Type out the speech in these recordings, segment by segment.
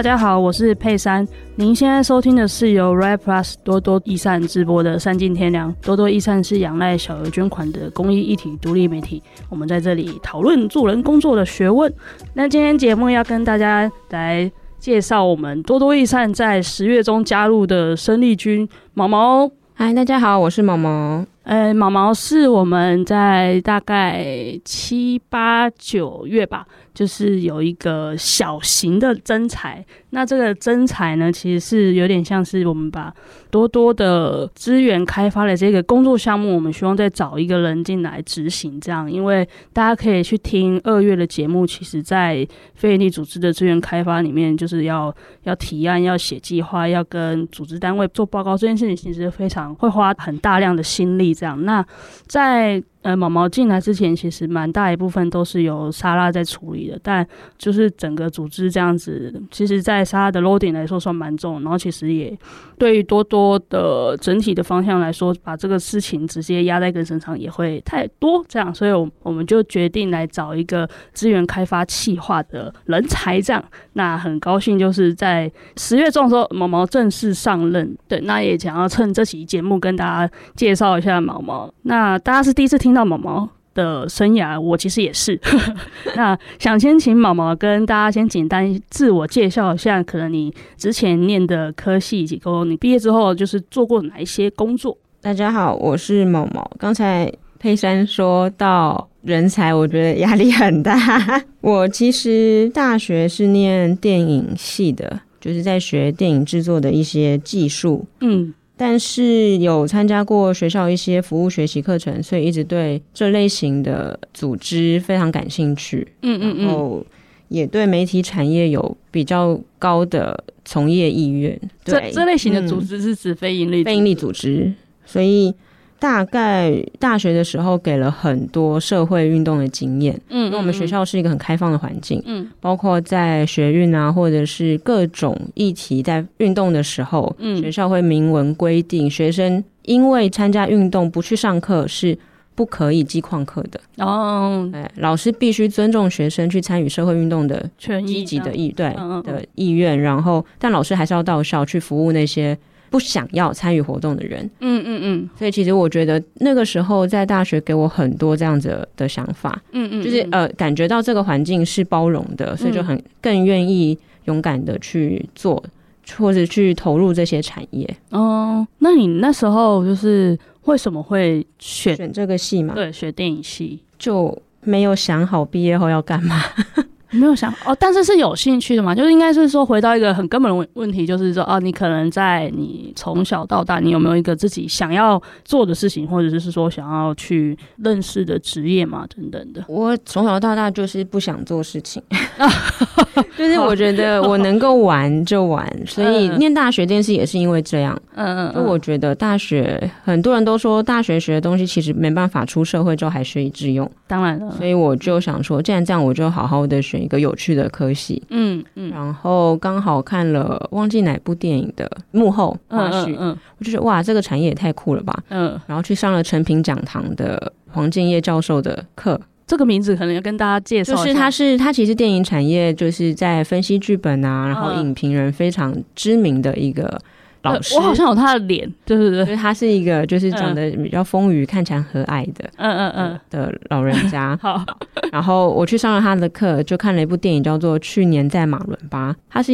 大家好，我是佩珊。您现在收听的是由 Red Plus 多多益善直播的《善尽天良》。多多益善是仰赖小额捐款的公益一体独立媒体。我们在这里讨论助人工作的学问。那今天节目要跟大家来介绍我们多多益善在十月中加入的生力军毛毛。嗨，大家好，我是毛毛。呃，毛毛是我们在大概七八九月吧。就是有一个小型的征才，那这个征才呢，其实是有点像是我们把多多的资源开发的这个工作项目，我们希望再找一个人进来执行，这样，因为大家可以去听二月的节目，其实在非营利组织的资源开发里面，就是要要提案、要写计划、要跟组织单位做报告，这件事情其实非常会花很大量的心力，这样。那在呃，毛毛进来之前，其实蛮大一部分都是由莎拉在处理的，但就是整个组织这样子，其实，在莎拉的 load 点来说算蛮重，然后其实也对于多多的整体的方向来说，把这个事情直接压在一个身上也会太多，这样，所以，我我们就决定来找一个资源开发企划的人才，这样。那很高兴，就是在十月中的时候，毛毛正式上任，对，那也想要趁这期节目跟大家介绍一下毛毛。那大家是第一次听。听到毛毛的生涯，我其实也是。那想先请毛毛跟大家先简单自我介绍一下，可能你之前念的科系以及说你毕业之后就是做过哪一些工作。大家好，我是毛毛。刚才佩珊说到人才，我觉得压力很大。我其实大学是念电影系的，就是在学电影制作的一些技术。嗯。但是有参加过学校一些服务学习课程，所以一直对这类型的组织非常感兴趣。嗯嗯嗯，然后也对媒体产业有比较高的从业意愿。对，这这类型的组织是指非盈利、嗯、非盈利组织，所以。大概大学的时候给了很多社会运动的经验，嗯，因为我们学校是一个很开放的环境，嗯，包括在学运啊，或者是各种议题在运动的时候，嗯，学校会明文规定，学生因为参加运动不去上课是不可以记旷课的。哦，哎，老师必须尊重学生去参与社会运动的积极的意对的意愿，然后但老师还是要到校去服务那些。不想要参与活动的人，嗯嗯嗯，所以其实我觉得那个时候在大学给我很多这样子的想法，嗯嗯，就是呃感觉到这个环境是包容的，所以就很更愿意勇敢的去做，或者去投入这些产业。哦，那你那时候就是为什么会选选这个系嘛？对，学电影系就没有想好毕业后要干嘛。没有想哦，但是是有兴趣的嘛？就是应该是说回到一个很根本的问问题，就是说哦，你可能在你从小到大，你有没有一个自己想要做的事情，或者是说想要去认识的职业嘛？等等的。我从小到大就是不想做事情，就是我觉得我能够玩就玩，所以念大学这件事也是因为这样。嗯嗯，就我觉得大学很多人都说大学学的东西其实没办法出社会之后还学以致用，当然了，所以我就想说，既然这样，我就好好的学。一个有趣的科系，嗯嗯，然后刚好看了忘记哪部电影的幕后花絮，嗯，嗯，嗯，我就觉得哇，这个产业也太酷了吧，嗯，然后去上了成品讲堂的黄建业教授的课，这个名字可能要跟大家介绍，就是他是他其实电影产业就是在分析剧本啊，然后影评人非常知名的一个。老师，我好像有他的脸，对对？对，他是一个就是长得比较丰腴、看起来和蔼的，嗯嗯嗯。的老人家。好，然后我去上了他的课，就看了一部电影，叫做《去年在马伦巴》，他是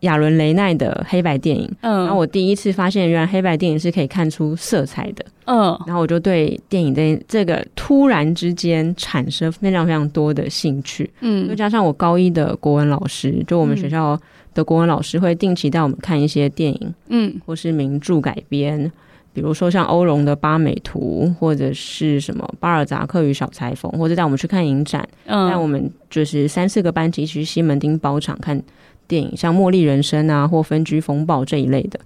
亚伦雷奈的黑白电影。嗯，然后我第一次发现，原来黑白电影是可以看出色彩的。嗯，然后我就对电影的这个突然之间产生非常非常多的兴趣。嗯，又加上我高一的国文老师，就我们学校。的国文老师会定期带我们看一些电影，嗯，或是名著改编，比如说像欧容的《八美图》，或者是什么巴尔扎克与小裁缝，或者带我们去看影展，嗯，带我们就是三四个班级去西门町包场看电影，像《茉莉人生》啊，或《分居风暴》这一类的。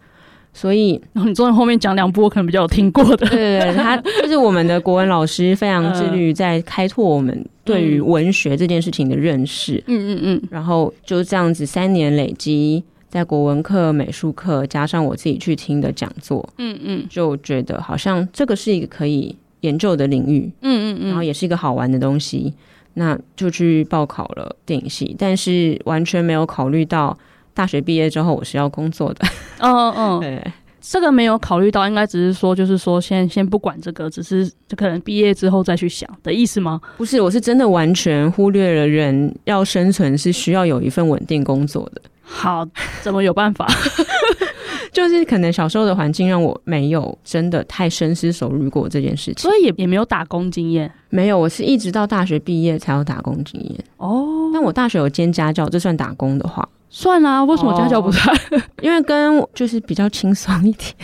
所以，然后你坐在后面讲两部我可能比较有听过的，对，对，他 就是我们的国文老师，非常致力于在开拓我们对于文学这件事情的认识。嗯嗯嗯。然后就这样子三年累积，在国文课、美术课，加上我自己去听的讲座，嗯嗯，就觉得好像这个是一个可以研究的领域。嗯嗯嗯。然后也是一个好玩的东西，那就去报考了电影系，但是完全没有考虑到。大学毕业之后我是要工作的。嗯嗯嗯，对。这个没有考虑到，应该只是说，就是说先，先先不管这个，只是就可能毕业之后再去想的意思吗？不是，我是真的完全忽略了人要生存是需要有一份稳定工作的。好，怎么有办法？就是可能小时候的环境让我没有真的太深思熟虑过这件事情，所以也也没有打工经验。没有，我是一直到大学毕业才有打工经验。哦，但我大学有兼家教，这算打工的话。算啊，为什么家教不算？哦、因为跟就是比较轻松一点。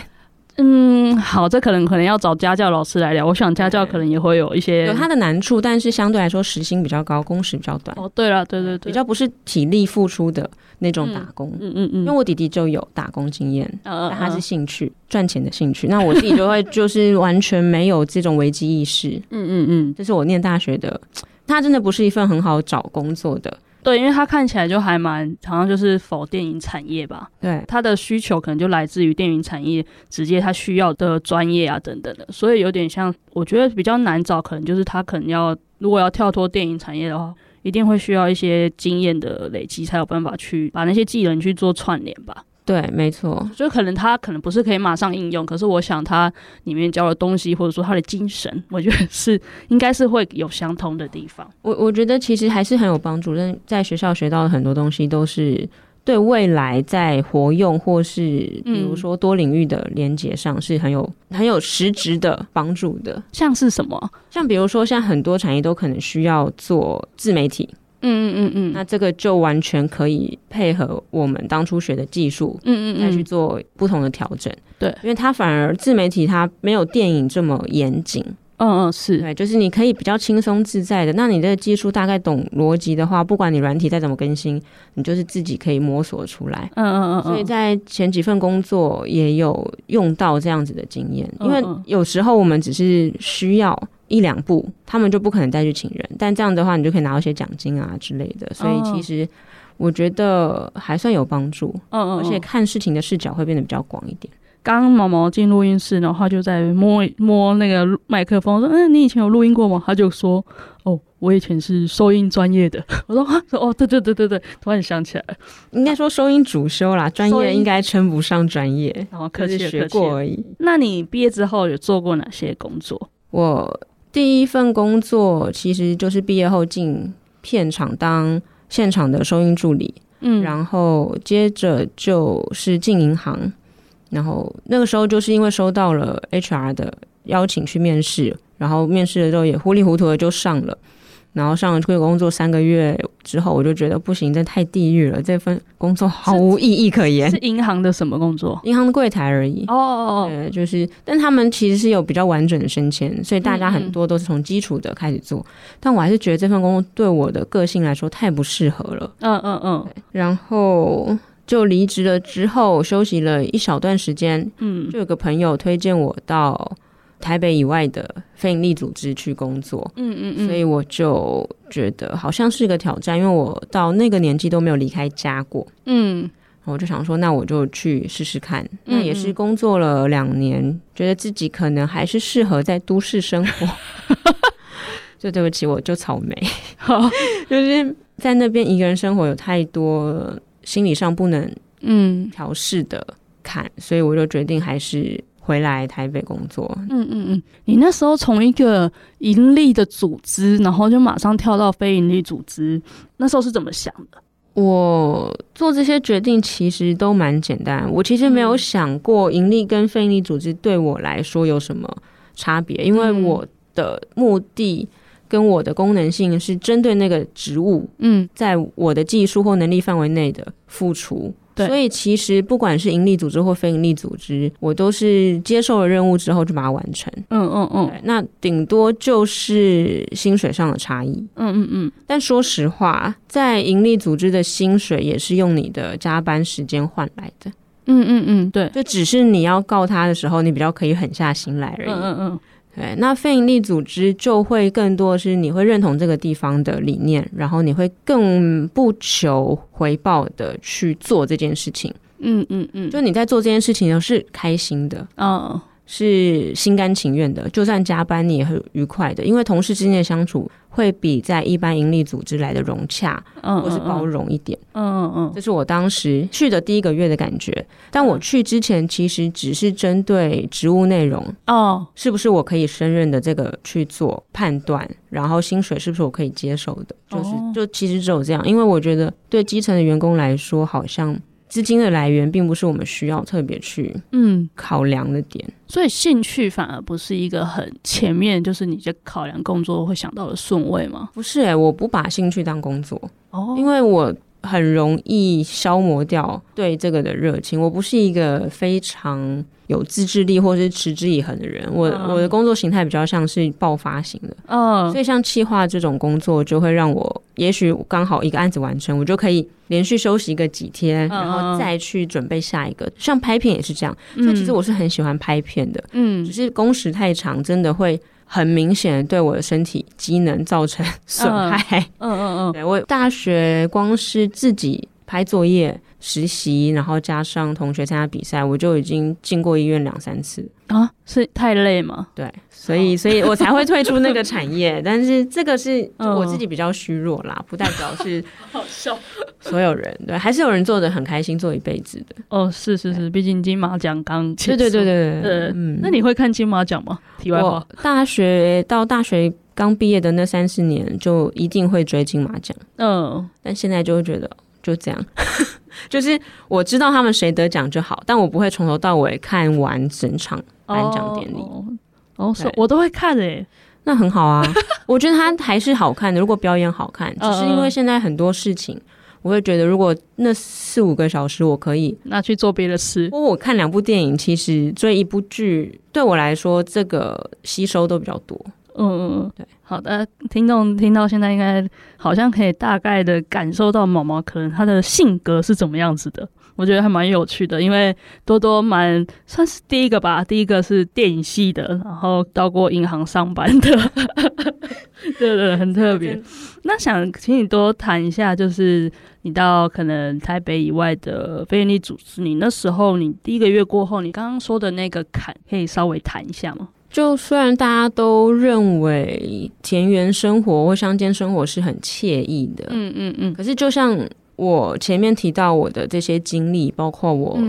嗯，好，这可能可能要找家教老师来聊。我想家教可能也会有一些有它的难处，但是相对来说时薪比较高，工时比较短。哦，对了，对对对，比较不是体力付出的那种打工。嗯嗯嗯，嗯，因为我弟弟就有打工经验，嗯，但他是兴趣赚钱的兴趣。那我自己就会 就是完全没有这种危机意识。嗯嗯嗯，这是我念大学的，他真的不是一份很好找工作的。对，因为他看起来就还蛮，好像就是否电影产业吧。对，他的需求可能就来自于电影产业，直接他需要的专业啊等等的，所以有点像，我觉得比较难找，可能就是他可能要，如果要跳脱电影产业的话，一定会需要一些经验的累积，才有办法去把那些技能去做串联吧。对，没错，就可能他可能不是可以马上应用，可是我想他里面教的东西，或者说他的精神，我觉得是应该是会有相通的地方。我我觉得其实还是很有帮助，但在学校学到的很多东西都是对未来在活用或是比如说多领域的连接上是很有、嗯、很有实质的帮助的。像是什么？像比如说，像很多产业都可能需要做自媒体。嗯嗯嗯嗯，那这个就完全可以配合我们当初学的技术，嗯嗯，再去做不同的调整。对，因为它反而自媒体它没有电影这么严谨。嗯嗯，是对，就是你可以比较轻松自在的。那你的技术大概懂逻辑的话，不管你软体再怎么更新，你就是自己可以摸索出来。嗯嗯嗯。所以在前几份工作也有用到这样子的经验，因为有时候我们只是需要。一两步，他们就不可能再去请人，但这样的话，你就可以拿到一些奖金啊之类的。所以其实我觉得还算有帮助，嗯嗯，而且看事情的视角会变得比较广一点。刚刚毛毛进录音室，然后他就在摸摸那个麦克风，说：“嗯，你以前有录音过吗？”他就说：“哦，我以前是收音专业的。”我说：“啊，哦，对对对对对，突然想起来了，应该说收音主修啦，专业应该称不上专业，然后可是学过而已。那你毕业之后有做过哪些工作？我。第一份工作其实就是毕业后进片场当现场的收音助理，嗯，然后接着就是进银行，然后那个时候就是因为收到了 HR 的邀请去面试，然后面试的时候也糊里糊涂的就上了。然后上了这个工作三个月之后，我就觉得不行，这太地狱了，这份工作毫无意义可言。是银行的什么工作？银行的柜台而已。哦哦哦，对，就是，但他们其实是有比较完整的升迁，所以大家很多都是从基础的开始做。嗯嗯，但我还是觉得这份工作对我的个性来说太不适合了。嗯嗯嗯。然后就离职了之后，休息了一小段时间。嗯，就有个朋友推荐我到。台北以外的非营利组织去工作，嗯嗯嗯，所以我就觉得好像是个挑战，因为我到那个年纪都没有离开家过，嗯，我就想说，那我就去试试看。那也是工作了两年，觉得自己可能还是适合在都市生活。就对不起，我就草莓，就是在那边一个人生活有太多心理上不能嗯调试的坎，嗯，所以我就决定还是。回来台北工作，嗯嗯嗯，你那时候从一个盈利的组织，然后就马上跳到非盈利组织，那时候是怎么想的？我做这些决定其实都蛮简单，我其实没有想过盈利跟非盈利组织对我来说有什么差别，因为我的目的跟我的功能性是针对那个职务，嗯，在我的技术或能力范围内的付出。所以其实不管是盈利组织或非盈利组织，我都是接受了任务之后就把它完成。嗯嗯嗯。那顶多就是薪水上的差异。嗯嗯嗯。但说实话，在盈利组织的薪水也是用你的加班时间换来的。嗯嗯嗯，对。就只是你要告他的时候，你比较可以狠下心来而已。嗯嗯嗯。对，那非营利组织就会更多是你会认同这个地方的理念，然后你会更不求回报的去做这件事情。嗯嗯嗯，就你在做这件事情都是开心的，嗯，是心甘情愿的，就算加班你也很愉快的，因为同事之间的相处会比在一般盈利组织来的融洽，嗯，或是包容一点，嗯嗯嗯，这是我当时去的第一个月的感觉。但我去之前，其实只是针对职务内容哦，是不是我可以胜任的这个去做判断，然后薪水是不是我可以接受的，就是就其实只有这样，因为我觉得对基层的员工来说，好像。资金的来源并不是我们需要特别去嗯。考量的点，嗯，所以兴趣反而不是一个很前面，就是你在考量工作会想到的顺位吗？不是诶、欸，我不把兴趣当工作哦，因为我很容易消磨掉对这个的热情。我不是一个非常。有自制力或是持之以恒的人，我、uh, 我的工作形态比较像是爆发型的，嗯，uh, 所以像企划这种工作就会让我，也许刚好一个案子完成，我就可以连续休息个几天，uh, 然后再去准备下一个。像拍片也是这样，所以其实我是很喜欢拍片的，嗯，只是工时太长，真的会很明显对我的身体机能造成损害。嗯嗯嗯，对，我大学光是自己拍作业。实习，然后加上同学参加比赛，我就已经进过医院两三次啊！是太累吗？对，所以，所以我才会退出那个产业。但是这个是我自己比较虚弱啦，不代表是 好笑。所有人对，还是有人做的很开心，做一辈子的。哦，是是是，毕竟金马奖刚对对对对对，嗯。那你会看金马奖吗？题外话，大学到大学刚毕业的那三四年，就一定会追金马奖。嗯，但现在就会觉得。就这样，就是我知道他们谁得奖就好，但我不会从头到尾看完整场颁奖典礼。哦，是，我都会看诶，那很好啊。我觉得他还是好看的，如果表演好看，只是因为现在很多事情，我会觉得如果那四五个小时我可以拿去做别的事。不过我看两部电影，其实追一部剧对我来说，这个吸收都比较多。嗯嗯嗯，对，好的，听众听到现在应该好像可以大概的感受到毛毛可能他的性格是怎么样子的，我觉得还蛮有趣的，因为多多蛮算是第一个吧，第一个是电影系的，然后到过银行上班的，对，对，很特别。那想请你多谈一下，就是你到可能台北以外的非营利组织，你那时候你第一个月过后，你刚刚说的那个坎，可以稍微谈一下吗？就虽然大家都认为田园生活或乡间生活是很惬意的，嗯嗯嗯，可是就像我前面提到我的这些经历，包括我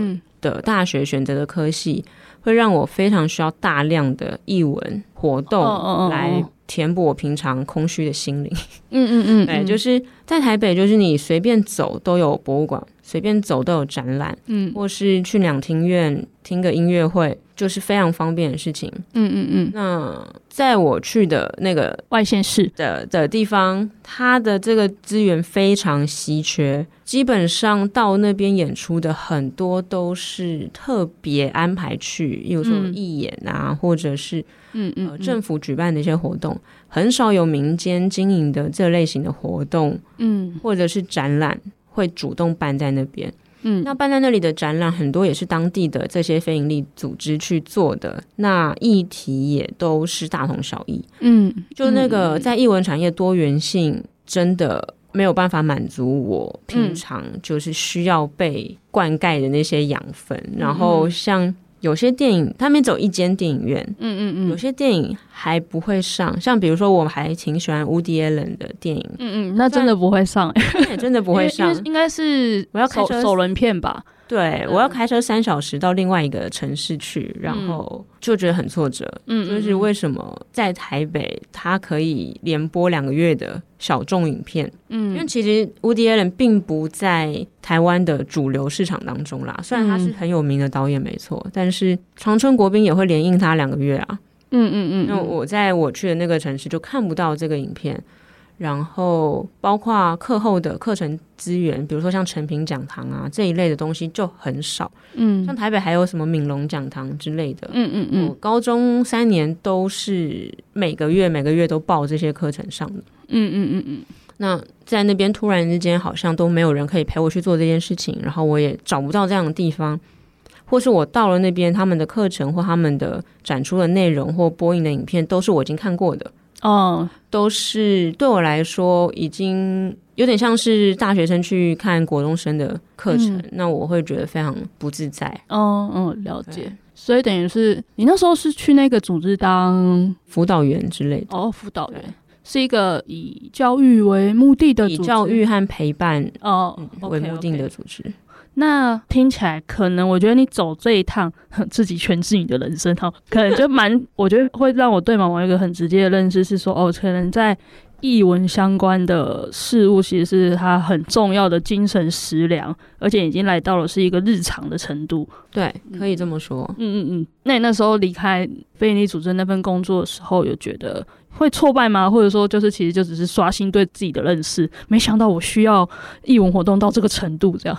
的大学选择的科系，会让我非常需要大量的译文活动来填补我平常空虚的心灵。嗯嗯嗯，对，就是在台北，就是你随便走都有博物馆，随便走都有展览，嗯，或是去两厅院听个音乐会。就是非常方便的事情。嗯嗯嗯。那在我去的那个外县市的的地方，它的这个资源非常稀缺，基本上到那边演出的很多都是特别安排去，有时候义演啊，嗯、或者是嗯嗯、呃、政府举办的一些活动，很少有民间经营的这类型的活动，嗯，或者是展览会主动办在那边。嗯，那办在那里的展览很多也是当地的这些非营利组织去做的，那议题也都是大同小异。嗯，就那个在艺文产业多元性真的没有办法满足我平常就是需要被灌溉的那些养分，嗯、然后像。有些电影他们走一间电影院，嗯嗯嗯，有些电影还不会上，像比如说我还挺喜欢 Woody Allen 的电影，嗯嗯，那真的不会上，真的不会上，应该是我要开首轮片吧。对，我要开车三小时到另外一个城市去，然后就觉得很挫折。嗯，就是为什么在台北他可以连播两个月的小众影片？嗯，因为其实 Woody Allen 并不在台湾的主流市场当中啦。虽然他是很有名的导演，没错，但是长春国宾也会连映他两个月啊。嗯嗯嗯，那我在我去的那个城市就看不到这个影片。然后包括课后的课程资源，比如说像成品讲堂啊这一类的东西就很少。嗯，像台北还有什么敏龙讲堂之类的。嗯嗯嗯，我高中三年都是每个月每个月都报这些课程上的。嗯嗯嗯嗯。那在那边突然之间好像都没有人可以陪我去做这件事情，然后我也找不到这样的地方，或是我到了那边，他们的课程或他们的展出的内容或播映的影片都是我已经看过的。哦，都是对我来说已经有点像是大学生去看国中生的课程，嗯、那我会觉得非常不自在。哦，嗯，了解。所以等于是你那时候是去那个组织当辅导员之类的。哦，辅导员。是一个以教育为目的的组织，以教育和陪伴哦、嗯、为目的的组织。那听起来可能，我觉得你走这一趟，自己诠释你的人生哈，可能就蛮，我觉得会让我对毛毛有一个很直接的认识是说，哦，可能在。译文相关的事物，其实是他很重要的精神食粮，而且已经来到了是一个日常的程度。对，可以这么说。嗯嗯嗯。那你那时候离开非营利组织那份工作的时候，有觉得会挫败吗？或者说，就是其实就只是刷新对自己的认识？没想到我需要译文活动到这个程度，这样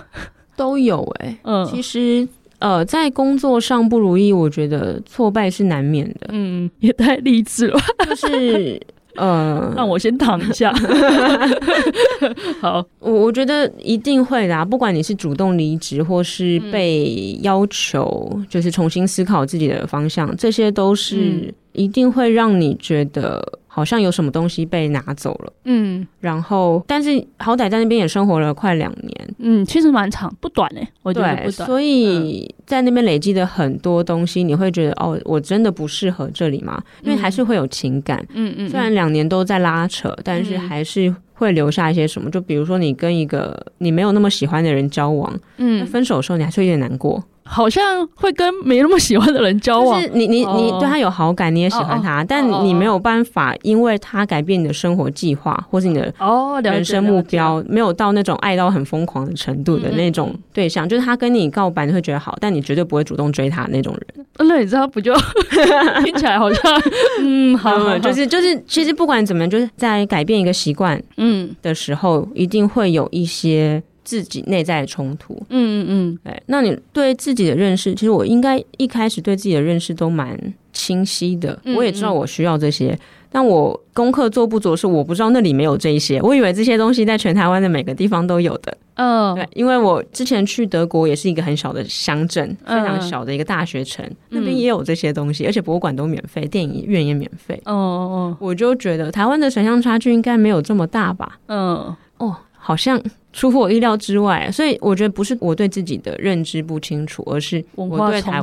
都有哎、欸。嗯，其实呃，在工作上不如意，我觉得挫败是难免的。嗯，也太励志了，就是。呃，让我先躺一下。好，我我觉得一定会的啊，不管你是主动离职，或是被要求，就是重新思考自己的方向，这些都是一定会让你觉得。好像有什么东西被拿走了，嗯，然后但是好歹在那边也生活了快两年，嗯，其实蛮长，不短哎，我觉得不短。所以在那边累积的很多东西，你会觉得哦，我真的不适合这里吗？因为还是会有情感，嗯嗯，虽然两年都在拉扯，但是还是会留下一些什么。就比如说你跟一个你没有那么喜欢的人交往，嗯，那分手的时候你还是会有点难过。好像会跟没那么喜欢的人交往，就是你你你对他有好感，你也喜欢他，哦、但你没有办法，因为他改变你的生活计划，或是你的哦人生目标，哦、没有到那种爱到很疯狂的程度的那种对象，嗯、就是他跟你告白你会觉得好，但你绝对不会主动追他那种人。那你知道不就？听起来好像嗯好，好，好，就是就是其实不管怎么样，就是在改变一个习惯嗯。的时候，嗯、一定会有一些。自己内在的冲突，嗯嗯嗯，对，那你对自己的认识，其实我应该一开始对自己的认识都蛮清晰的，我也知道我需要这些，但我功课做不足是我不知道那里没有这一些，我以为这些东西在全台湾的每个地方都有的，嗯，对，因为我之前去德国也是一个很小的乡镇，非常小的一个大学城，嗯、那边也有这些东西，而且博物馆都免费，电影院也免费，哦哦哦，我就觉得台湾的城乡差距应该没有这么大吧，嗯，哦，好像。出乎我意料之外，所以我觉得不是我对自己的认知不清楚，而是我对台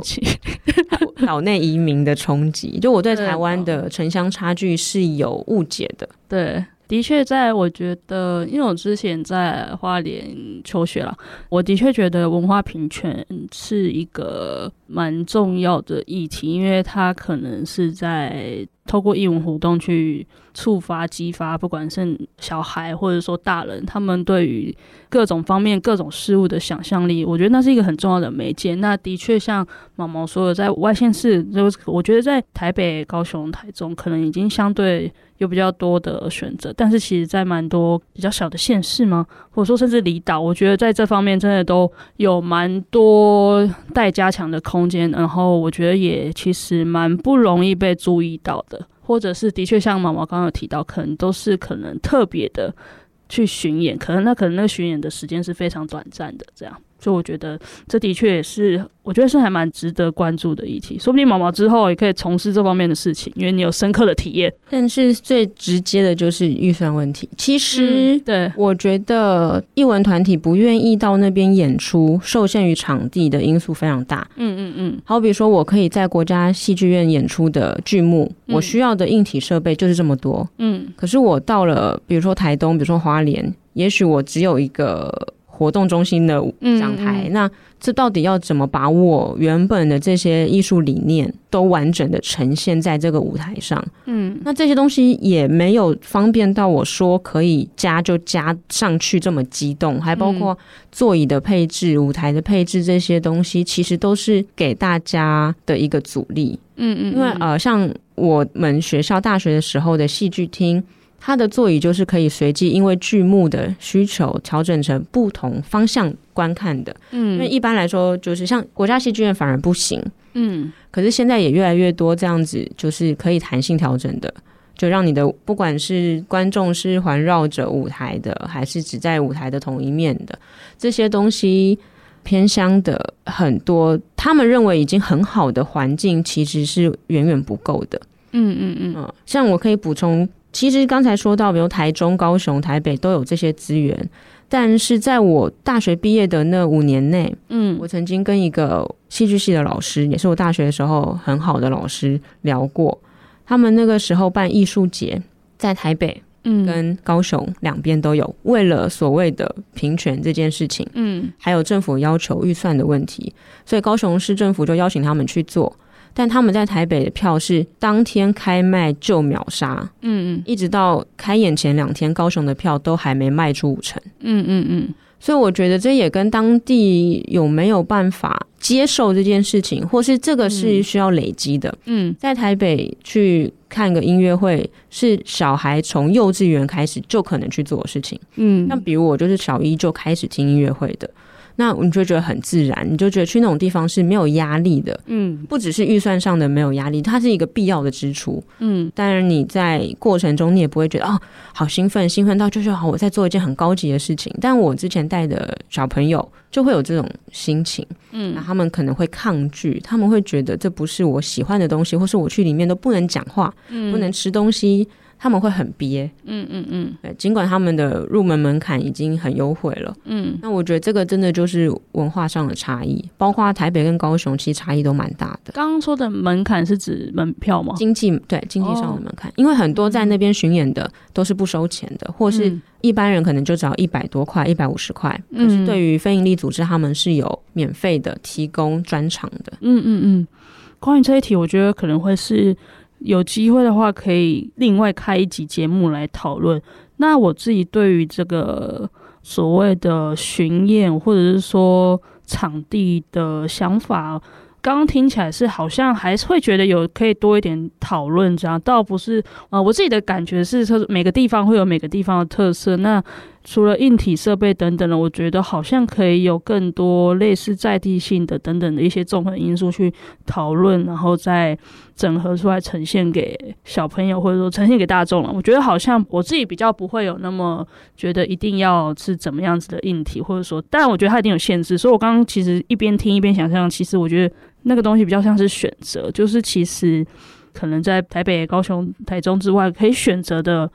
岛内移民的冲击。就我对台湾的城乡差距是有误解的。对，的确，在我觉得，因为我之前在花莲求学了，我的确觉得文化平权是一个蛮重要的议题，因为它可能是在。透过艺文活动去触发、激发，不管是小孩或者说大人，他们对于各种方面、各种事物的想象力，我觉得那是一个很重要的媒介。那的确像毛毛说的，在外县市，就我觉得在台北、高雄、台中，可能已经相对有比较多的选择。但是其实，在蛮多比较小的县市嘛，或者说甚至离岛，我觉得在这方面真的都有蛮多待加强的空空间。然后我觉得也其实蛮不容易被注意到的。或者是的确像毛毛刚刚有提到，可能都是可能特别的去巡演，可能那可能那个巡演的时间是非常短暂的，这样。所以我觉得这的确也是，我觉得是还蛮值得关注的议题。说不定毛毛之后也可以从事这方面的事情，因为你有深刻的体验。但是最直接的就是预算问题。其实，嗯、对，我觉得艺文团体不愿意到那边演出，受限于场地的因素非常大。嗯嗯嗯。好比说，我可以在国家戏剧院演出的剧目，嗯、我需要的硬体设备就是这么多。嗯。可是我到了，比如说台东，比如说花莲，也许我只有一个。活动中心的讲台，嗯嗯，那这到底要怎么把我原本的这些艺术理念都完整的呈现在这个舞台上？嗯，那这些东西也没有方便到我说可以加就加上去这么激动，还包括座椅的配置、舞台的配置这些东西，其实都是给大家的一个阻力。嗯嗯，因为呃，像我们学校大学的时候的戏剧厅。它的座椅就是可以随机因为剧目的需求调整成不同方向观看的，嗯，因为一般来说就是像国家戏剧院反而不行，嗯，可是现在也越来越多这样子，就是可以弹性调整的，就让你的不管是观众是环绕着舞台的，还是只在舞台的同一面的，这些东西偏乡的很多，他们认为已经很好的环境，其实是远远不够的，嗯嗯嗯，嗯，像我可以补充。其实刚才说到，比如台中、高雄、台北都有这些资源，但是在我大学毕业的那五年内，嗯，我曾经跟一个戏剧系的老师，也是我大学的时候很好的老师聊过，他们那个时候办艺术节，在台北。嗯，跟高雄两边都有，为了所谓的平权这件事情，嗯，还有政府要求预算的问题，所以高雄市政府就邀请他们去做，但他们在台北的票是当天开卖就秒杀，嗯嗯，一直到开演前两天，高雄的票都还没卖出五成，嗯嗯嗯。所以我觉得这也跟当地有没有办法接受这件事情，或是这个是需要累积的。嗯，在台北去看个音乐会，是小孩从幼稚园开始就可能去做的事情。嗯，像比如我就是小一就开始听音乐会的。那你就觉得很自然，你就觉得去那种地方是没有压力的，嗯，不只是预算上的没有压力，它是一个必要的支出，嗯。当然你在过程中你也不会觉得哦，好兴奋，兴奋到就是好，我在做一件很高级的事情。但我之前带的小朋友就会有这种心情，嗯，那他们可能会抗拒，他们会觉得这不是我喜欢的东西，或是我去里面都不能讲话，嗯，不能吃东西。他们会很憋，嗯嗯嗯，对，尽管他们的入门门槛已经很优惠了，嗯，那我觉得这个真的就是文化上的差异，包括台北跟高雄，其实差异都蛮大的。刚刚说的门槛是指门票吗？经济，对，经济上的门槛，哦，因为很多在那边巡演的都是不收钱的，或是一般人可能就只要一百多块、一百五十块，可是对于非营利组织，他们是有免费的提供专场的。嗯嗯嗯，关于这一题，我觉得可能会是。有机会的话，可以另外开一集节目来讨论。那我自己对于这个所谓的巡演或者是说场地的想法，刚刚听起来是好像还是会觉得有可以多一点讨论，这样倒不是呃，我自己的感觉是说每个地方会有每个地方的特色。那除了硬体设备等等的，我觉得好像可以有更多类似在地性的等等的一些综合因素去讨论，然后再整合出来呈现给小朋友或者说呈现给大众了。我觉得好像我自己比较不会有那么觉得一定要是怎么样子的硬体，或者说，但我觉得它一定有限制。所以我刚刚其实一边听一边想象，其实我觉得那个东西比较像是选择，就是其实可能在台北、高雄、台中之外可以选择的。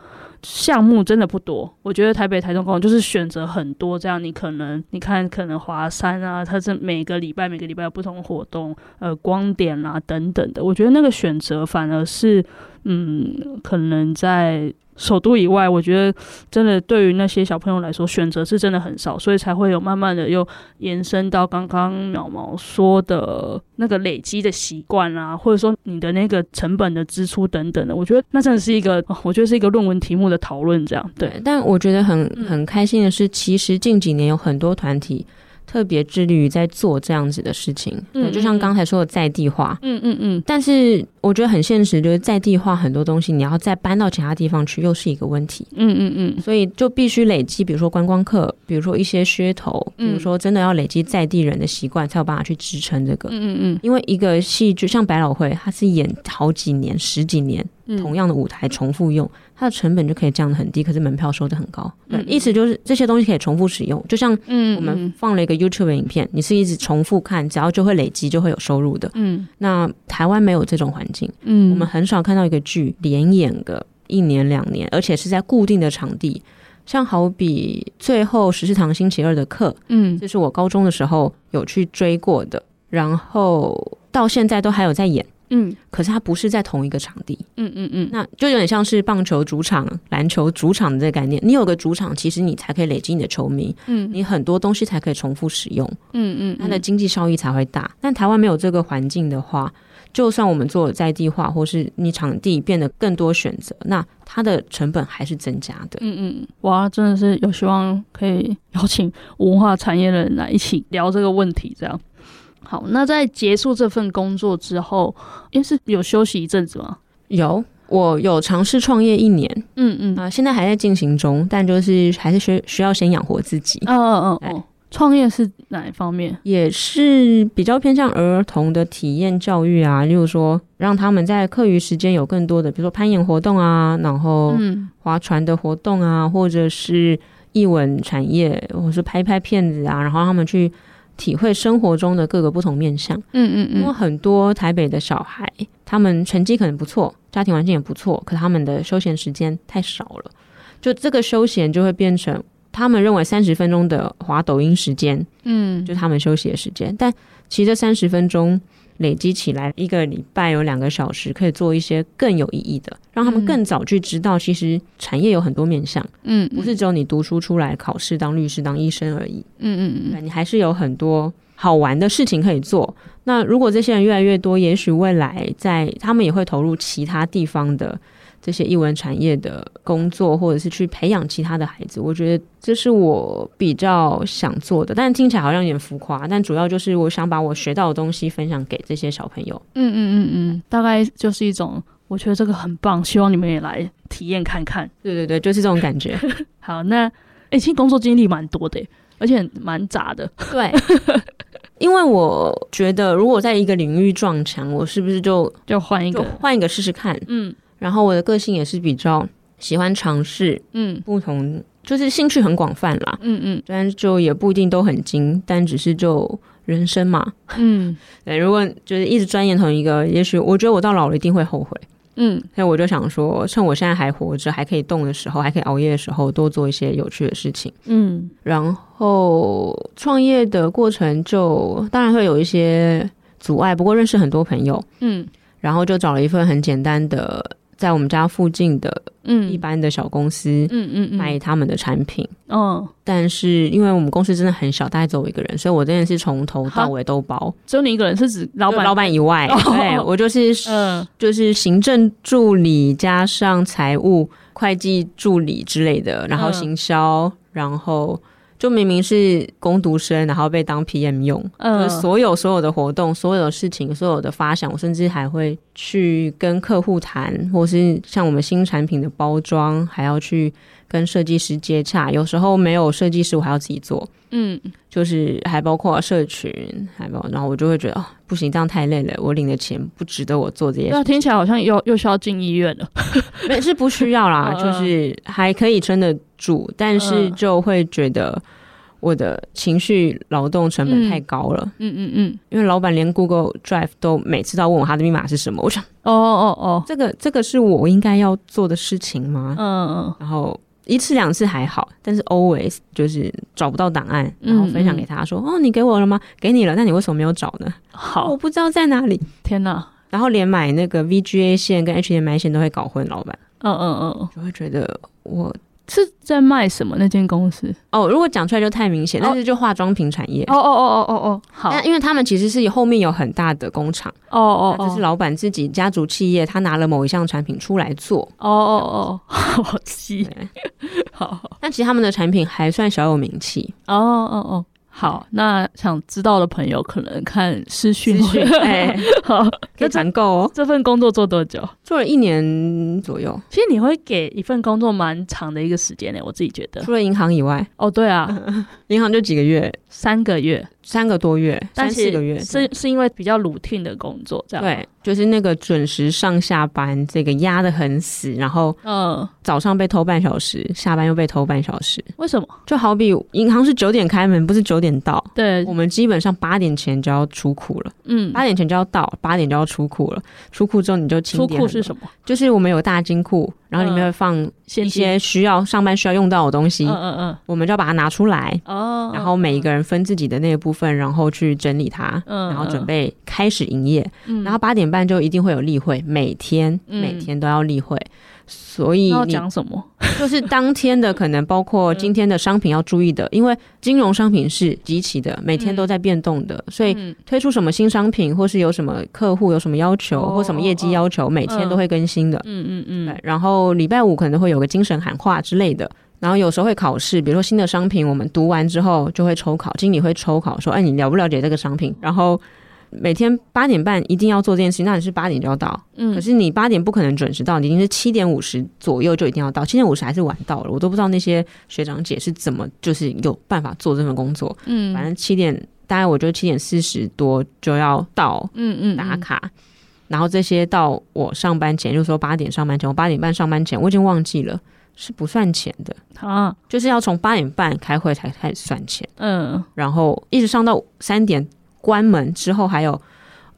项目真的不多，我觉得台北、台中、高雄就是选择很多，这样你可能你看，可能华山啊，它是每个礼拜每个礼拜有不同活动，呃，光点啊等等的，我觉得那个选择反而是，嗯，可能在。首都以外，我觉得真的对于那些小朋友来说，选择是真的很少，所以才会有慢慢的又延伸到刚刚淼毛说的那个累积的习惯啊，或者说你的那个成本的支出等等的。我觉得那真的是一个，我觉得是一个论文题目的讨论，这样对。但我觉得很很开心的是，其实近几年有很多团体。特别致力于在做这样子的事情，嗯，就像刚才说的在地化，嗯嗯嗯。但是我觉得很现实，就是在地化很多东西，你要再搬到其他地方去，又是一个问题，嗯嗯嗯。所以就必须累积，比如说观光客，比如说一些噱头，比如说真的要累积在地人的习惯，才有办法去支撑这个，嗯嗯嗯。因为一个戏剧像百老汇，它是演好几年、十几年。同样的舞台重复用，它的成本就可以降得很低，可是门票收的很高。对，意思就是这些东西可以重复使用，就像我们放了一个 YouTube 影片，你是一直重复看，只要就会累积，就会有收入的。嗯，那台湾没有这种环境，嗯，我们很少看到一个剧连演个一年两年，而且是在固定的场地，像好比最后十四堂星期二的课，嗯，这是我高中的时候有去追过的，然后到现在都还有在演。嗯，可是它不是在同一个场地，嗯嗯嗯，那就有点像是棒球主场、篮球主场的这个概念。你有个主场，其实你才可以累积你的球迷，嗯，你很多东西才可以重复使用，嗯嗯，它的经济效益才会大。但台湾没有这个环境的话，就算我们做在地化，或是你场地变得更多选择，那它的成本还是增加的。嗯嗯，哇，真的是有希望可以邀请文化产业的人来一起聊这个问题，这样。好，那在结束这份工作之后，因为是有休息一阵子吗？有，我有尝试创业一年，嗯嗯啊、呃，现在还在进行中，但就是还是需需要先养活自己。嗯嗯嗯，创业是哪一方面？也是比较偏向儿童的体验教育啊，例如说让他们在课余时间有更多的，比如说攀岩活动啊，然后划船的活动啊，或者是艺文产业，或者是拍拍片子啊，然后让他们去。体会生活中的各个不同面向，嗯嗯嗯，因为很多台北的小孩，他们成绩可能不错，家庭环境也不错，可他们的休闲时间太少了，就这个休闲就会变成他们认为三十分钟的滑抖音时间，嗯，就他们休息的时间，但其实这三十分钟累积起来，一个礼拜有两个小时可以做一些更有意义的，让他们更早去知道，其实产业有很多面向，嗯，不是只有你读书出来考试当律师当医生而已，嗯嗯嗯，你还是有很多好玩的事情可以做。那如果这些人越来越多，也许未来在他们也会投入其他地方的。这些艺文产业的工作，或者是去培养其他的孩子，我觉得这是我比较想做的。但听起来好像有点浮夸，但主要就是我想把我学到的东西分享给这些小朋友。嗯嗯嗯嗯，大概就是一种，我觉得这个很棒，希望你们也来体验看看。对对对，就是这种感觉。好，那哎，其实工作经历蛮多的，而且蛮杂的。对，因为我觉得如果在一个领域撞墙，我是不是就就换一个换一个试试看？嗯。然后我的个性也是比较喜欢尝试，嗯，不同就是兴趣很广泛啦，嗯嗯，虽然就也不一定都很精，但只是就人生嘛，嗯，对，如果就是一直钻研同一个，也许我觉得我到老了一定会后悔，嗯，所以我就想说，趁我现在还活着，还可以动的时候，还可以熬夜的时候，多做一些有趣的事情，嗯，然后创业的过程就当然会有一些阻碍，不过认识很多朋友，嗯，然后就找了一份很简单的。在我们家附近的，嗯，一般的小公司，嗯嗯嗯，卖他们的产品，嗯，但是因为我们公司真的很小，大概只有我一个人，所以我真的是从头到尾都包。只有你一个人是指老板？老板以外，哦、对，我就是，嗯，就是行政助理加上财务、会计助理之类的，然后行销，嗯、然后。就明明是攻读生，然后被当 PM 用，呃，所有所有的活动、所有的事情、所有的发想，我甚至还会去跟客户谈，或是像我们新产品的包装，还要去跟设计师接洽。有时候没有设计师，我还要自己做。嗯，就是还包括社群，还包括，然后我就会觉得哦，不行，这样太累了，我领的钱不值得我做这些事。那听起来好像又又需要进医院了。没是不需要啦，就是还可以撑得住，但是就会觉得我的情绪劳动成本太高了。嗯嗯嗯，因为老板连 Google Drive 都每次都要问我他的密码是什么，我想，哦哦哦，这个这个是我应该要做的事情吗？嗯嗯，然后。一次两次还好，但是 always 就是找不到档案，然后分享给他说：“嗯嗯哦，你给我了吗？给你了，那你为什么没有找呢？”好，我不知道在哪里。天哪！然后连买那个 VGA 线跟 HDMI 线都会搞混，老板。嗯嗯嗯，就会觉得我。是在卖什么那间公司？哦，如果讲出来就太明显，但是就化妆品产业。哦哦哦哦哦哦，好。因为他们其实是后面有很大的工厂。哦哦哦，这是老板自己家族企业，他拿了某一项产品出来做。哦哦哦，好气。好，但其实他们的产品还算小有名气。哦哦哦。好，那想知道的朋友可能看私讯。哎，好，可以团购哦。这份工作做多久？做了一年左右。其实你会给一份工作蛮长的一个时间呢，我自己觉得。除了银行以外，哦，对啊，银行就几个月，三个月。三个多月，三四个月，是是因为比较 routine 的工作，这样对，就是那个准时上下班，这个压得很死，然后嗯，早上被偷半小时，下班又被偷半小时，为什么？就好比银行是九点开门，不是九点到，对，我们基本上八点前就要出库了，嗯，八点前就要到，八点就要出库了，出库之后你就清点。出库是什么？就是我们有大金库，然后里面会放一些需要上班需要用到的东西，嗯嗯嗯，我们就要把它拿出来，哦，然后每一个人分自己的那个部分，然后去。整理它，然后准备开始营业，嗯、然后八点半就一定会有例会，每天、嗯、每天都要例会，所以你要讲什么？就是当天的可能包括今天的商品要注意的，因为金融商品是极其的，每天都在变动的，所以推出什么新商品，或是有什么客户有什么要求，或什么业绩要求，每天都会更新的。嗯嗯嗯。然后礼拜五可能会有个精神喊话之类的。然后有时候会考试，比如说新的商品，我们读完之后就会抽考，经理会抽考说：“哎，你了不了解这个商品？”然后每天八点半一定要做这件事情，那你是八点就要到。嗯，可是你八点不可能准时到，你一定是七点五十左右就一定要到。七点五十还是晚到了，我都不知道那些学长姐是怎么就是有办法做这份工作。嗯，反正七点大概我觉得七点四十多就要到，嗯嗯，打卡。嗯嗯嗯，然后这些到我上班前，就是说八点上班前，我八点半上班前，我已经忘记了。是不算钱的啊，就是要从八点半开会才开始算钱。嗯，然后一直上到三点关门之后，还有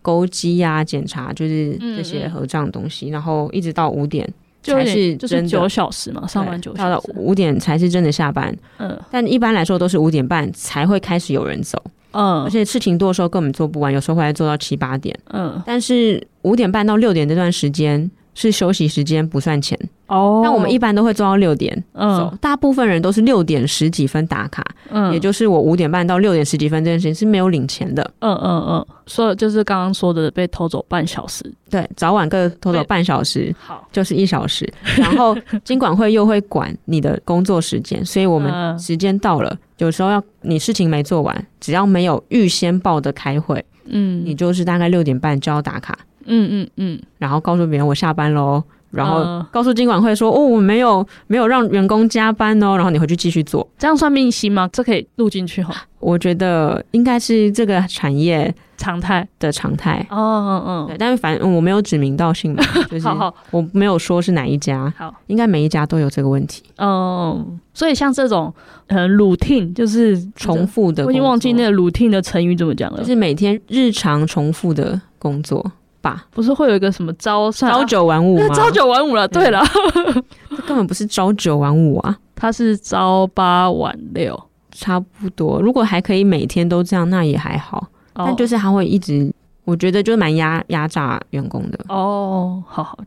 勾机呀、检查，就是这些合账的东西，嗯嗯，然后一直到五点才是真的九小时嘛，上班九小时，到五点才是真的下班。嗯，但一般来说都是五点半才会开始有人走。嗯，而且事情多的时候根本做不完，有时候会来做到七八点，嗯，但是五点半到六点这段时间。是休息时间不算钱。哦，那我们一般都会做到六点，嗯，大部分人都是六点十几分打卡，嗯，也就是我五点半到六点十几分这件事情是没有领钱的，嗯嗯嗯，所以就是刚刚说的被偷走半小时，对，早晚各偷走半小时，好，就是一小时，然后经管会又会管你的工作时间，所以我们时间到了，有时候要你事情没做完，只要没有预先报的开会，嗯，你就是大概六点半就要打卡。嗯嗯嗯，然后告诉别人我下班喽，然后告诉金管会说、呃、哦，我没有没有让员工加班哦，然后你回去继续做，这样算命星吗？这可以录进去哈。我觉得应该是这个产业常态的常态。哦哦哦，对，但是反正我没有指名道姓嘛，就是我没有说是哪一家，好，应该每一家都有这个问题。哦，所以像这种呃 routine 就是重复的，我已经忘记那个 routine 的成语怎么讲了，就是每天日常重复的工作。不是会有一个什么朝朝九晚五吗？朝九晚五了。对了，这根本不是朝九晚五啊，它是朝八晚六，差不多。如果还可以每天都这样，那也还好。哦、但就是他会一直，我觉得就蛮压压榨员工的。哦，好好。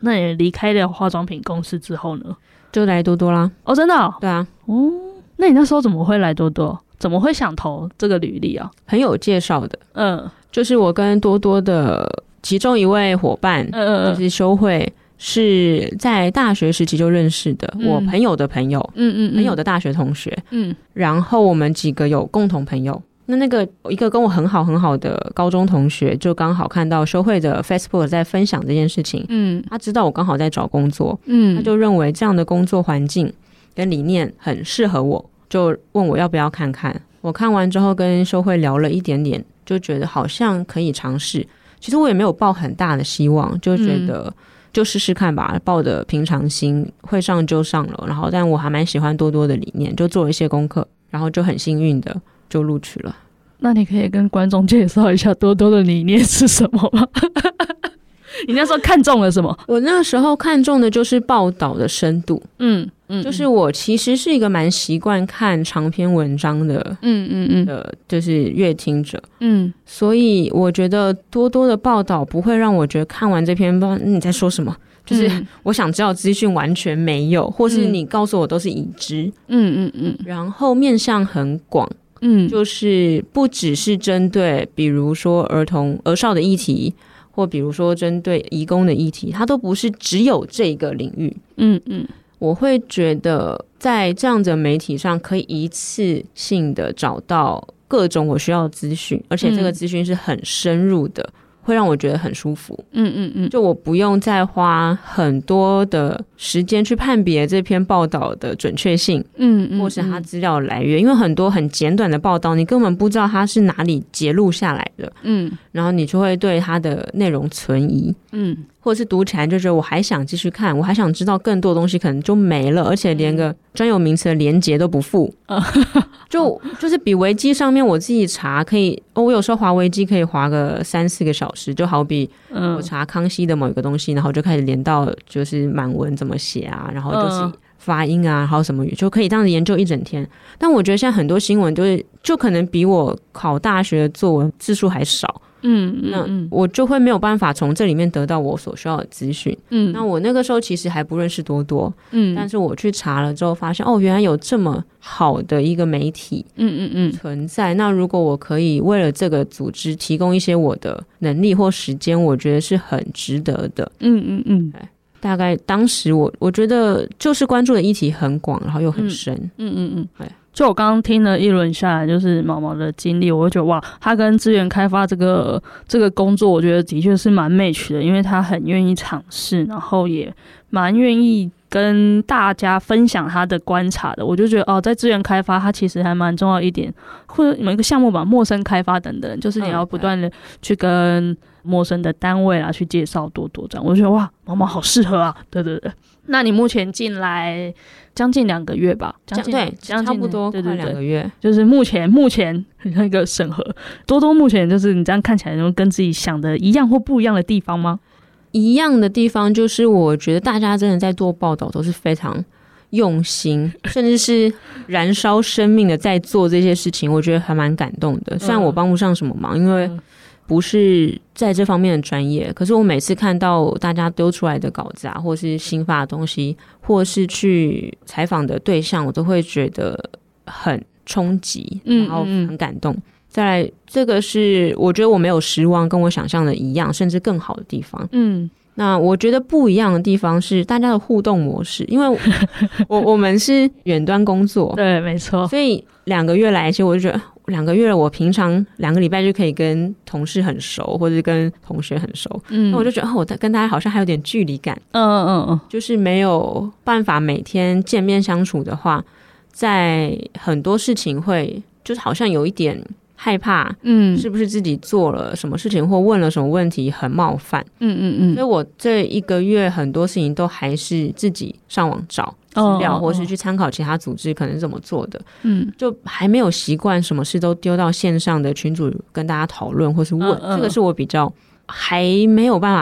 那你离开了化妆品公司之后呢？就来多多啦。哦，真的、哦？对啊。哦，那你那时候怎么会来多多？怎么会想投这个履历啊？朋友介绍的。嗯，就是我跟多多的。其中一位伙伴，就是修慧，是在大学时期就认识的，我朋友的朋友，嗯嗯，朋友的大学同学，嗯，然后我们几个有共同朋友，那那个一个跟我很好很好的高中同学，就刚好看到修慧的 Facebook 在分享这件事情，嗯，他知道我刚好在找工作，嗯，他就认为这样的工作环境跟理念很适合我，就问我要不要看看。我看完之后跟修慧聊了一点点，就觉得好像可以尝试。其实我也没有抱很大的希望，就觉得就试试看吧，抱着平常心，会上就上了。然后，但我还蛮喜欢多多的理念，就做了一些功课，然后就很幸运的就录取了。那你可以跟观众介绍一下多多的理念是什么吗？你那时候看中了什么？我那时候看中的就是报道的深度。嗯嗯，就是我其实是一个蛮习惯看长篇文章的。嗯嗯嗯的，就是阅听者。嗯，所以我觉得多多的报道不会让我觉得看完这篇报你在说什么，就是 我想知道资讯完全没有，或是你告诉我都是已知。嗯嗯嗯，然后面向很广。嗯，就是不只是针对比如说儿童儿少的议题。或比如说针对移工的议题，它都不是只有这个领域。嗯嗯，我会觉得在这样的媒体上，可以一次性的找到各种我需要的资讯，而且这个资讯是很深入的。会让我觉得很舒服，嗯嗯嗯，就我不用再花很多的时间去判别这篇报道的准确性，嗯嗯，或是它资料来源，因为很多很简短的报道，你根本不知道它是哪里截录下来的，嗯，然后你就会对它的内容存疑，嗯。或者是读起来就觉得我还想继续看，我还想知道更多东西，可能就没了，而且连个专有名词的连接都不附，就就是比维基上面我自己查可以，哦，我有时候划维基可以划个三四个小时，就好比我查康熙的某一个东西，然后就开始连到就是满文怎么写啊，然后就是发音啊，还有什么语，就可以这样子研究一整天。但我觉得现在很多新闻就是就可能比我考大学的作文字数还少。嗯，那我就会没有办法从这里面得到我所需要的资讯。嗯，那我那个时候其实还不认识多多。嗯，但是我去查了之后，发现哦，原来有这么好的一个媒体。嗯嗯嗯，存在。那如果我可以为了这个组织提供一些我的能力或时间，我觉得是很值得的。嗯嗯嗯，大概当时我我觉得就是关注的议题很广，然后又很深。嗯嗯嗯，对。就我刚刚听了一轮下来，就是毛毛的经历，我就觉得哇，他跟资源开发这个这个工作，我觉得的确是蛮 match 的，因为他很愿意尝试，然后也蛮愿意跟大家分享他的观察的。我就觉得哦，在资源开发，它其实还蛮重要一点，或者某一个项目吧，陌生开发等等，就是你要不断的去跟陌生的单位啊去介绍多多这样。我就觉得哇，毛毛好适合啊，对对对。那你目前进来将近两个月吧？将近对，差不多快两个月。就是目前目前那个审核，多多目前就是你这样看起来，能跟自己想的一样或不一样的地方吗？一样的地方就是，我觉得大家真的在做报道都是非常用心，甚至是燃烧生命的在做这些事情，我觉得还蛮感动的。虽然我帮不上什么忙，因为不是在这方面的专业，可是我每次看到大家丢出来的稿子啊，或是新发的东西，或是去采访的对象，我都会觉得很冲击，然后很感动。再来，这个是我觉得我没有失望，跟我想象的一样，甚至更好的地方。嗯。那我觉得不一样的地方是大家的互动模式，因为我 我，我们是远端工作，对，没错，所以两个月来，其实我就觉得两个月了，我平常两个礼拜就可以跟同事很熟，或者跟同学很熟，嗯，那我就觉得哦，我跟大家好像还有点距离感，嗯嗯嗯嗯，就是没有办法每天见面相处的话，在很多事情会就是好像有一点。害怕，嗯，是不是自己做了什么事情或问了什么问题很冒犯？嗯嗯嗯。所以我这一个月很多事情都还是自己上网找资料，或是去参考其他组织可能怎么做的。嗯，就还没有习惯什么事都丢到线上的群组跟大家讨论或是问，这个是我比较还没有办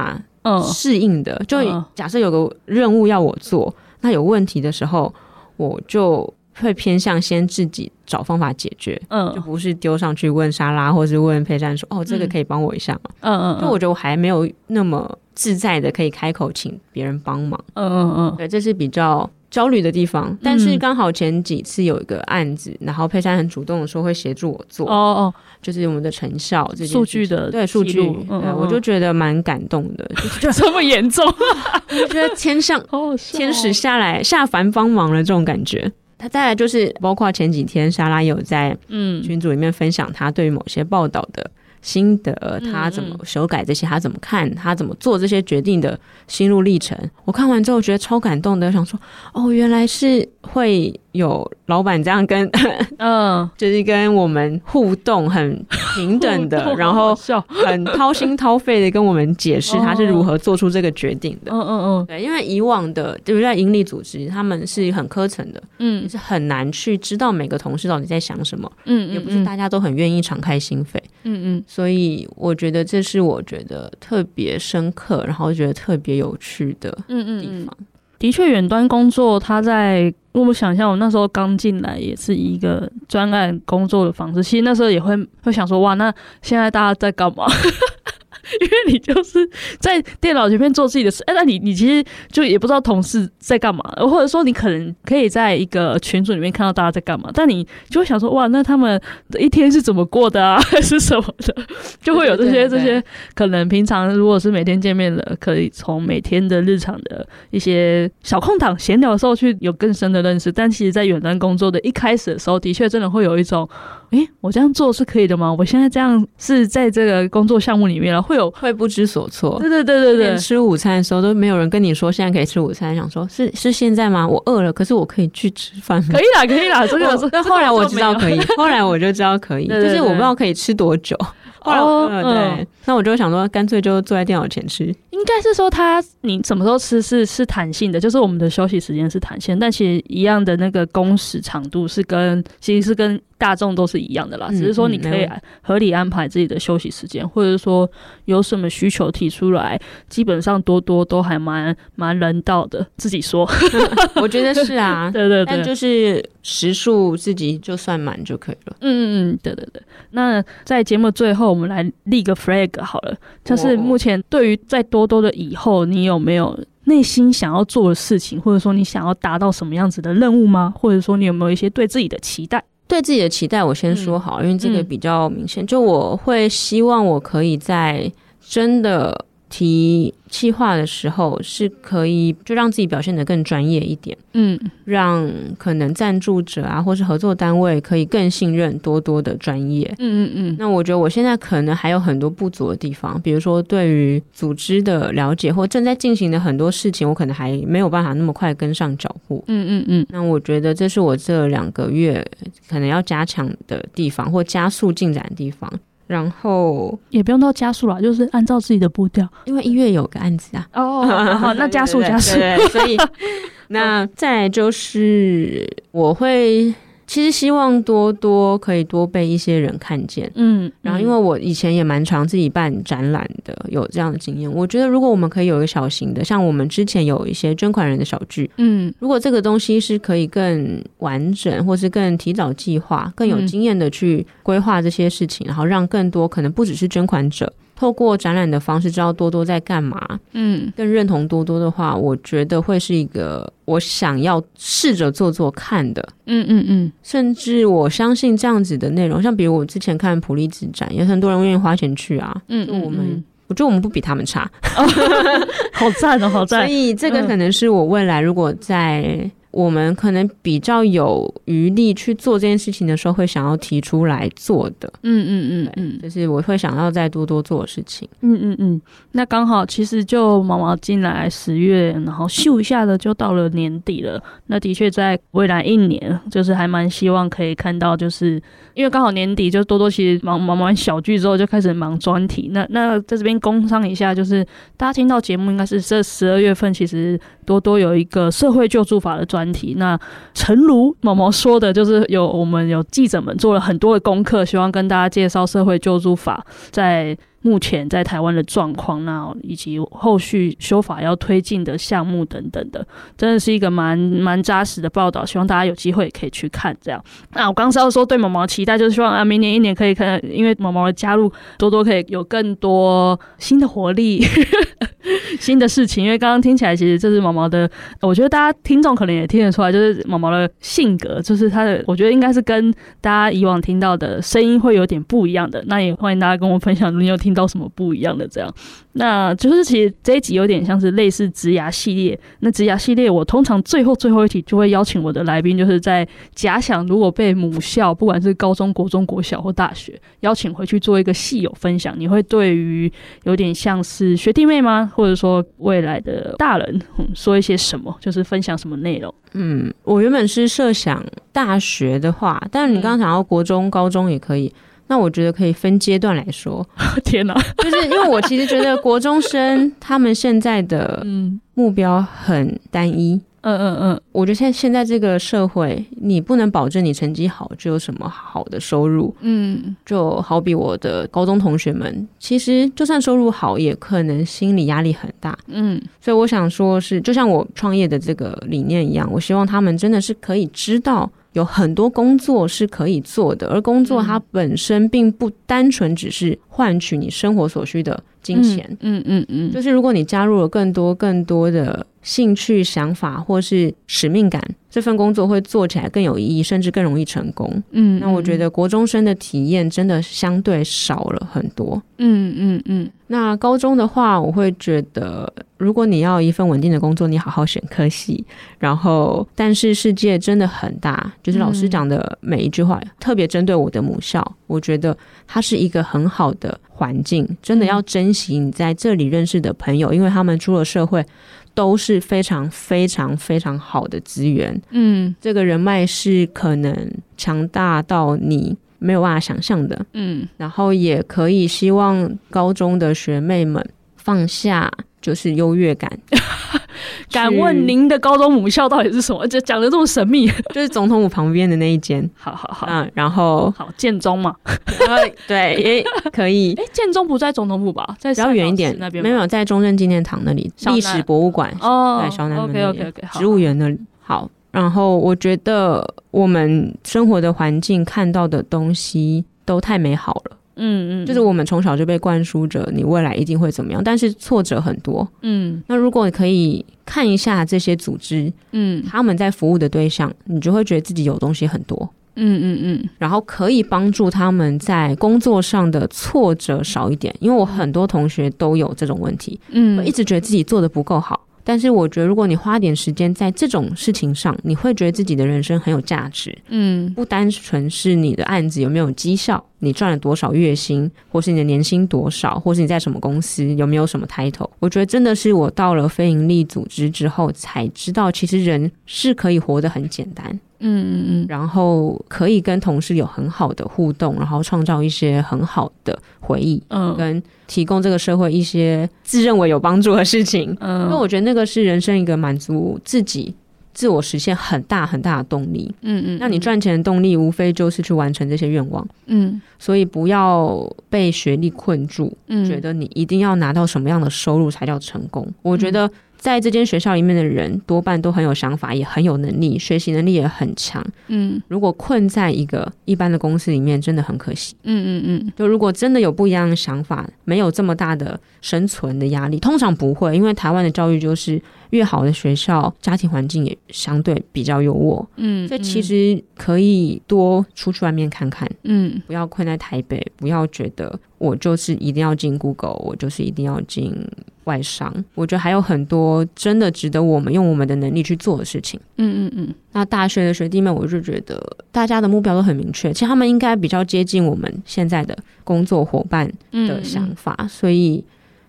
法适应的。就假设有个任务要我做，那有问题的时候，我就。会偏向先自己找方法解决，嗯，就不是丢上去问莎拉，或是问佩珊说，哦，这个可以帮我一下吗？嗯嗯，就我觉得我还没有那么自在的可以开口请别人帮忙，嗯嗯嗯，对，这是比较焦虑的地方。但是刚好前几次有一个案子，然后佩珊很主动的说会协助我做，哦哦，就是我们的成效这些数据的对数据，对，我就觉得蛮感动的，就这么严重，我觉得天上 天使下来下凡帮忙了这种感觉。他再来就是包括前几天莎拉有在嗯。群组里面分享他对于某些报道的心得，他怎么修改这些，他怎么看，他怎么做这些决定的心路历程。我看完之后觉得超感动的，想说哦，原来是会。有老板这样跟，嗯，就是跟我们互动很平等的，然后很掏心掏肺的跟我们解释他是如何做出这个决定的。嗯嗯嗯，对，因为以往的就是在盈利组织，他们是很科层的，嗯，是很难去知道每个同事到底在想什么，嗯，也不是大家都很愿意敞开心扉，嗯嗯，所以我觉得这是我觉得特别深刻，然后觉得特别有趣的地方。的确，远端工作，他在我想象，我那时候刚进来也是一个专案工作的方式。其实那时候也会会想说，哇，那现在大家在干嘛？因为你就是在电脑前面做自己的事，哎，那你你其实就也不知道同事在干嘛，或者说你可能可以在一个群组里面看到大家在干嘛，但你就会想说，哇，那他们的一天是怎么过的啊，还是什么的，就会有这些这些可能平常如果是每天见面的，可以从每天的日常的一些小空档闲聊的时候去有更深的认识，但其实，在远端工作的一开始的时候，的确真的会有一种。诶，我这样做是可以的吗？我现在这样是在这个工作项目里面了，会有会不知所措。对对对对对，吃午餐的时候都没有人跟你说现在可以吃午餐，想说是是现在吗？我饿了，可是我可以去吃饭吗？可以啦，可以啦，这个。但后来我知道可以，后来我就知道可以，就是我不知道可以吃多久。哦，对，那我就想说，干脆就坐在电脑前吃。应该是说，他你什么时候吃是是弹性的，就是我们的休息时间是弹性，但其实一样的那个工时长度是跟其实是跟大众都是一样的啦，只是说你可以合理安排自己的休息时间，或者说有什么需求提出来，基本上多多都还蛮蛮人道的。自己说，我觉得是啊，对对对，但就是时数自己就算满就可以了。嗯嗯嗯，对对对。那在节目最后，我们来立个 flag 好了，就是目前对于在多。多的以后，你有没有内心想要做的事情，或者说你想要达到什么样子的任务吗？或者说你有没有一些对自己的期待？对自己的期待，我先说好，嗯、因为这个比较明显。嗯、就我会希望我可以在真的。提企划的时候是可以就让自己表现得更专业一点，嗯，让可能赞助者啊或是合作单位可以更信任多多的专业，嗯嗯嗯。那我觉得我现在可能还有很多不足的地方，比如说对于组织的了解或正在进行的很多事情，我可能还没有办法那么快跟上脚步，嗯嗯嗯。那我觉得这是我这两个月可能要加强的地方或加速进展的地方。然后也不用到加速了，就是按照自己的步调，因为音乐有个案子啊。哦，好，那加速加速。所以那再就是我会其实希望多多可以多被一些人看见，嗯，然后因为我以前也蛮常自己办展览的，有这样的经验。我觉得如果我们可以有一个小型的，像我们之前有一些捐款人的小聚，嗯，如果这个东西是可以更完整，或是更提早计划、更有经验的去规划这些事情，然后让更多可能不只是捐款者。透过展览的方式知道多多在干嘛，嗯，更认同多多的话，我觉得会是一个我想要试着做做看的，嗯嗯嗯，甚至我相信这样子的内容，像比如我之前看普利兹展，有很多人愿意花钱去啊，嗯，嗯，嗯，我们我觉得我们不比他们差，好赞哦，好赞，所以这个可能是我未来如果在。我们可能比较有余力去做这件事情的时候，会想要提出来做的。嗯嗯嗯嗯，就是我会想要再多多做的事情。嗯嗯嗯，那刚好其实就毛毛进来十月，然后咻一下的就到了年底了。那的确在未来一年，就是还蛮希望可以看到，就是因为刚好年底，就多多其实忙忙完小剧之后就开始忙专题。那那在这边工商一下，就是大家听到节目应该是这十二月份，其实多多有一个社会救助法的专。问题那诚如毛毛说的，就是有我们有记者们做了很多的功课，希望跟大家介绍社会救助法在目前在台湾的状况，那以及后续修法要推进的项目等等的，真的是一个蛮蛮扎实的报道，希望大家有机会可以去看。这样，那我刚刚是要说对毛毛期待，就是希望啊，明年一年可以看，因为毛毛的加入，多多可以有更多新的活力。新的事情，因为刚刚听起来，其实这是毛毛的。我觉得大家听众可能也听得出来，就是毛毛的性格，就是他的，我觉得应该是跟大家以往听到的声音会有点不一样的。那也欢迎大家跟我分享，你有听到什么不一样的这样。那就是其实这一集有点像是类似职涯系列。那职涯系列，我通常最后最后一题就会邀请我的来宾，就是在假想如果被母校，不管是高中国中国小或大学邀请回去做一个系友分享，你会对于有点像是学弟妹吗？或者说未来的大人，嗯，说一些什么？就是分享什么内容？嗯，我原本是设想大学的话，但是你刚刚讲到国中、高中也可以。那我觉得可以分阶段来说。天哪，就是因为我其实觉得国中生 他们现在的目标很单一。嗯嗯嗯，我觉得现在现在这个社会，你不能保证你成绩好就有什么好的收入。嗯，就好比我的高中同学们，其实就算收入好，也可能心理压力很大。嗯，所以我想说是，就像我创业的这个理念一样，我希望他们真的是可以知道。有很多工作是可以做的，而工作它本身并不单纯只是换取你生活所需的金钱。嗯嗯嗯，嗯，就是如果你加入了更多更多的兴趣、想法或是使命感，这份工作会做起来更有意义，甚至更容易成功。嗯，那我觉得国中生的体验真的相对少了很多。嗯嗯嗯。那高中的话，我会觉得。如果你要一份稳定的工作，你好好选科系。然后，但是世界真的很大，就是老师讲的每一句话，嗯、特别针对我的母校，我觉得它是一个很好的环境，真的要珍惜你在这里认识的朋友，因为他们出了社会都是非常非常非常好的资源。嗯，这个人脉是可能强大到你没有办法想象的。嗯，然后也可以希望高中的学妹们放下。就是优越感。敢问您的高中母校到底是什么？就讲的这么神秘，就是总统府旁边的那一间。好好好，嗯，然后好建中嘛，对，也可以。哎，建中不在总统府吧？在比较远一点那边，没有在中正纪念堂那里，历史博物馆哦，在小南门那里植物园那里。好，然后我觉得我们生活的环境看到的东西都太美好了。嗯嗯，就是我们从小就被灌输着你未来一定会怎么样，但是挫折很多。嗯，那如果你可以看一下这些组织，嗯，他们在服务的对象，你就会觉得自己有东西很多。嗯嗯嗯，然后可以帮助他们在工作上的挫折少一点，因为我很多同学都有这种问题。嗯，我一直觉得自己做的不够好。但是我觉得，如果你花点时间在这种事情上，你会觉得自己的人生很有价值。嗯，不单纯是你的案子有没有绩效，你赚了多少月薪，或是你的年薪多少，或是你在什么公司有没有什么 title。我觉得真的是我到了非营利组织之后才知道，其实人是可以活得很简单。嗯嗯嗯，然后可以跟同事有很好的互动，然后创造一些很好的回忆，嗯，跟提供这个社会一些自认为有帮助的事情，嗯，因为我觉得那个是人生一个满足自己自我实现很大很大的动力。嗯嗯，那你赚钱的动力无非就是去完成这些愿望。嗯，所以不要被学历困住，嗯，觉得你一定要拿到什么样的收入才叫成功。我觉得。在这间学校里面的人多半都很有想法，也很有能力，学习能力也很强。嗯，如果困在一个一般的公司里面，真的很可惜。嗯嗯嗯，就如果真的有不一样的想法，没有这么大的生存的压力，通常不会，因为台湾的教育就是。越好的学校，家庭环境也相对比较优渥。嗯，所以其实可以多出去外面看看。嗯，不要困在台北，不要觉得我就是一定要进 Google，我就是一定要进外商。我觉得还有很多真的值得我们用我们的能力去做的事情。嗯嗯嗯。那大学的学弟们，我就觉得大家的目标都很明确，其实他们应该比较接近我们现在的工作伙伴的想法，嗯嗯，所以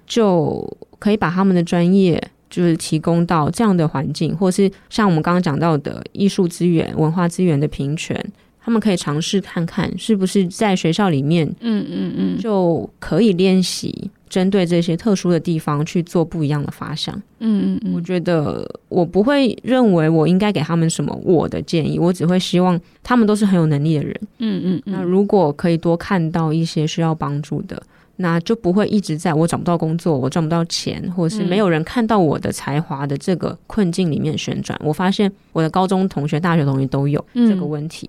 就可以把他们的专业。就是提供到这样的环境，或是像我们刚刚讲到的艺术资源、文化资源的平权，他们可以尝试看看是不是在学校里面，嗯嗯嗯，就可以练习针对这些特殊的地方去做不一样的发想。嗯嗯嗯，我觉得我不会认为我应该给他们什么我的建议，我只会希望他们都是很有能力的人。嗯嗯嗯，那如果可以多看到一些需要帮助的。那就不会一直在我找不到工作，我赚不到钱，或者是没有人看到我的才华的这个困境里面旋转。我发现我的高中同学、大学同学都有这个问题，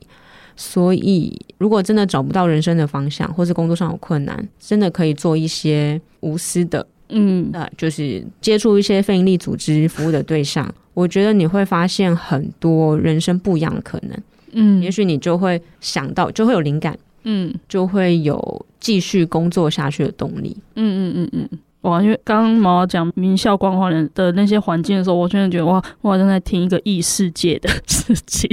所以如果真的找不到人生的方向，或是工作上有困难，真的可以做一些无私的，嗯，那就是接触一些非营利组织服务的对象。我觉得你会发现很多人生不一样的可能，嗯，也许你就会想到，就会有灵感。嗯，就会有继续工作下去的动力。嗯嗯嗯嗯，哇！因为刚刚毛毛讲名校光环的那些环境的时候，我真的觉得哇，我好像在听一个异世界的事情。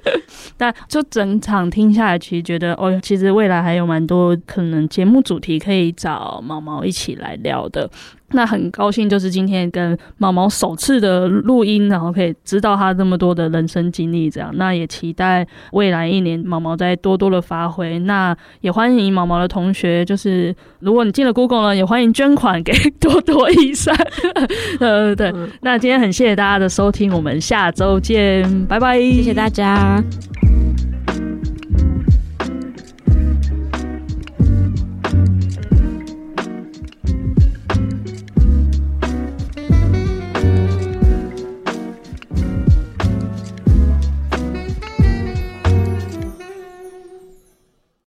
但就整场听下来，其实觉得哦，其实未来还有蛮多可能节目主题可以找毛毛一起来聊的。那很高兴，就是今天跟毛毛首次的录音，然后可以知道他这么多的人生经历，这样。那也期待未来一年毛毛再多多的发挥。那也欢迎毛毛的同学，就是如果你进了 Google 呢，也欢迎捐款给多多益善。呃，对。那今天很谢谢大家的收听，我们下周见，拜拜，谢谢大家。